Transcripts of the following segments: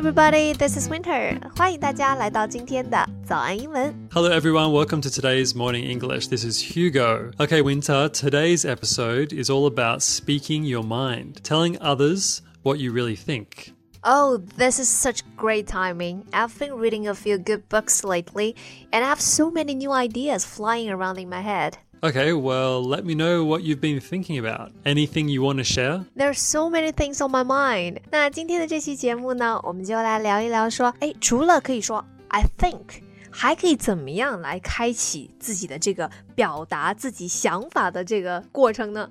everybody, this is Winter. 欢迎大家来到今天的早安英文。 Hello, everyone. Welcome to today's Morning English. This is Hugo. Okay, Winter, today's episode is all about speaking your mind, telling others what you really think. Oh, this is such great timing. I've been reading a few good books lately, and I have so many new ideas flying around in my head. Okay, well, let me know what you've been thinking about. Anything you want to share? There's so many things on my mind. 那今天的这期节目呢，我们就来聊一聊说，哎，除了可以说 I think，还可以怎么样来开启自己的这个表达自己想法的这个过程呢？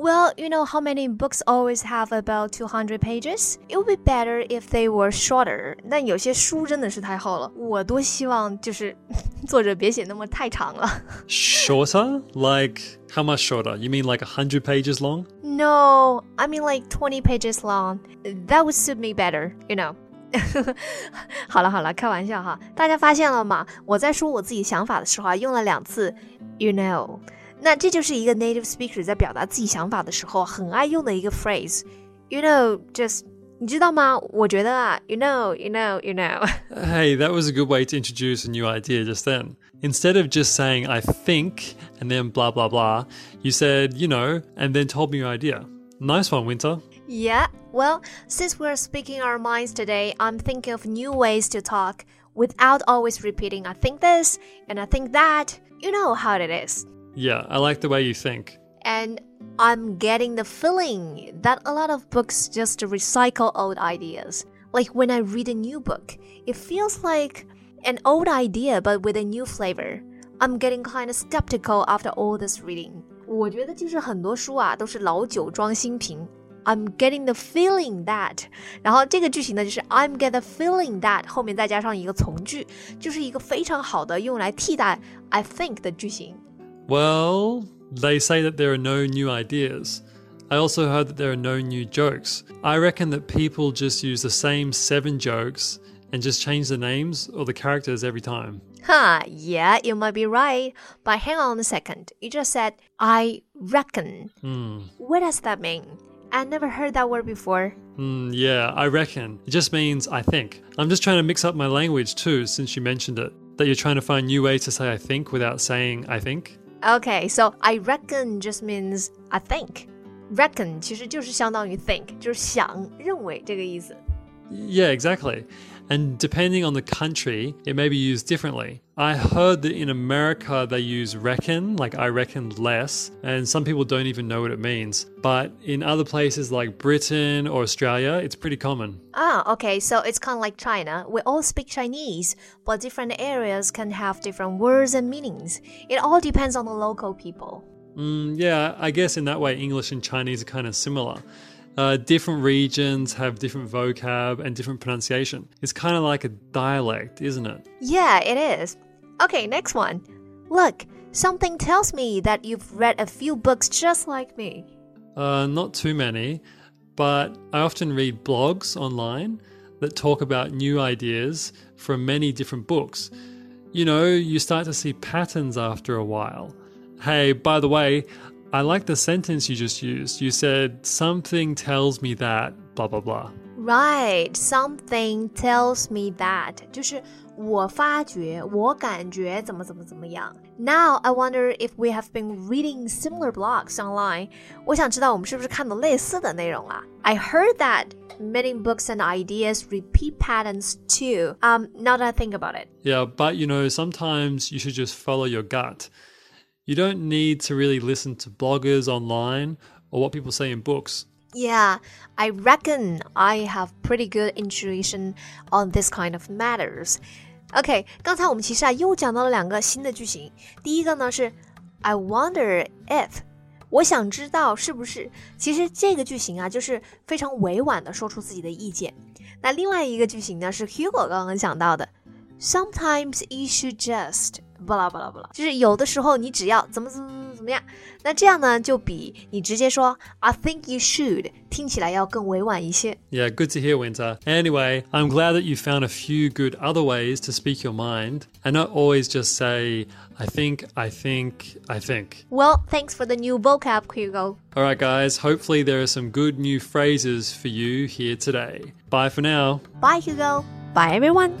Well, you know how many books always have about 200 pages? It would be better if they were shorter. 但有些书真的是太厚了，我多希望就是作者别写那么太长了。 Shorter? Like, how much shorter? You mean like 100 pages long? No, I mean like 20 pages long. That would suit me better, you know. 好了好了，开玩笑哈。大家发现了吗？我在说我自己想法的时候啊，用了两次 you know。 那这就是一个 native speaker 在表达自己想法的时候很爱用的一个 phrase。You know, just 你知道吗？我觉得啊，you know, you know, you know. Hey, that was a good way to introduce a new idea just then. Instead of just saying, I think, and then blah, blah, blah, you said, you know, and then told me your idea. Nice one, Winter. Yeah, well, since we're speaking our minds today, I'm thinking of new ways to talk without always repeating, I think this and I think that. You know how it is. Yeah, I like the way you think. And I'm getting the feeling that a lot of books just recycle old ideas. Like when I read a new book, it feels like an old idea but with a new flavor. I'm getting kind of skeptical after all this reading. 我觉得就是很多书啊都是老酒装新瓶。I'm getting the feeling that，然后这个句型呢就是 I'm get the feeling that 后面再加上一个从句，就是一个非常好的用来替代 I think 的句型。 Well, they say that there are no new ideas. I also heard that there are no new jokes. I reckon that people just use the same seven jokes and just change the names or the characters every time. Huh, yeah, you might be right. But hang on a second. You just said, I reckon. What does that mean? I never heard that word before. Mm, yeah, I reckon. It just means I think. I'm just trying to mix up my language too, since you mentioned it. That you're trying to find new ways to say I think without saying I think. Okay, so I reckon just means I think. Reckon 其实就是相当于 think，就是想、认为这个意思。 Yeah, exactly. And depending on the country, it may be used differently. I heard that in America they use reckon, like I reckon less, and some people don't even know what it means. But in other places like Britain or Australia, it's pretty common. Ah, okay, so it's kind of like China. We all speak Chinese, but different areas can have different words and meanings. It all depends on the local people. Mm, yeah, I guess in that way, English and Chinese are kind of similar. Uh, different regions have different vocab and different pronunciation. It's kind of like a dialect, isn't it? Yeah, it is. Okay, next one. Look, something tells me that you've read a few books just like me. Uh, not too many, but I often read blogs online that talk about new ideas from many different books. You know, you start to see patterns after a while. Hey, by the way, I like the sentence you just used. You said, something tells me that, blah, blah, blah. Right, something tells me that 就是我发觉，我感觉怎么怎么怎么样。Now I wonder if we have been reading similar blogs online. 我想知道我们是不是看的类似的内容啊？I heard that many books and ideas repeat patterns too. Um, now that I think about it. Yeah, but you know, sometimes you should just follow your gut. You don't need to really listen to bloggers online or what people say in books. Yeah, I reckon I have pretty good intuition on this kind of matters. OK，刚才我们其实啊又讲到了两个新的句型。第一个呢是 I wonder if，我想知道是不是。其实这个句型啊就是非常委婉的说出自己的意见。那另外一个句型呢是 Hugo 刚刚讲到的，Sometimes you should just 巴拉巴拉巴拉，就是有的时候你只要怎么怎么怎么样，那这样呢就比你直接说 I think you should 听起来要更委婉一些。 Yeah, good to hear, Winter. Anyway, I'm glad that you found a few good other ways to speak your mind and not always just say, I think, I think, I think. Well, thanks for the new vocab, Hugo. All right, guys, hopefully there are some good new phrases for you here today. Bye for now. Bye, Hugo. Bye, everyone.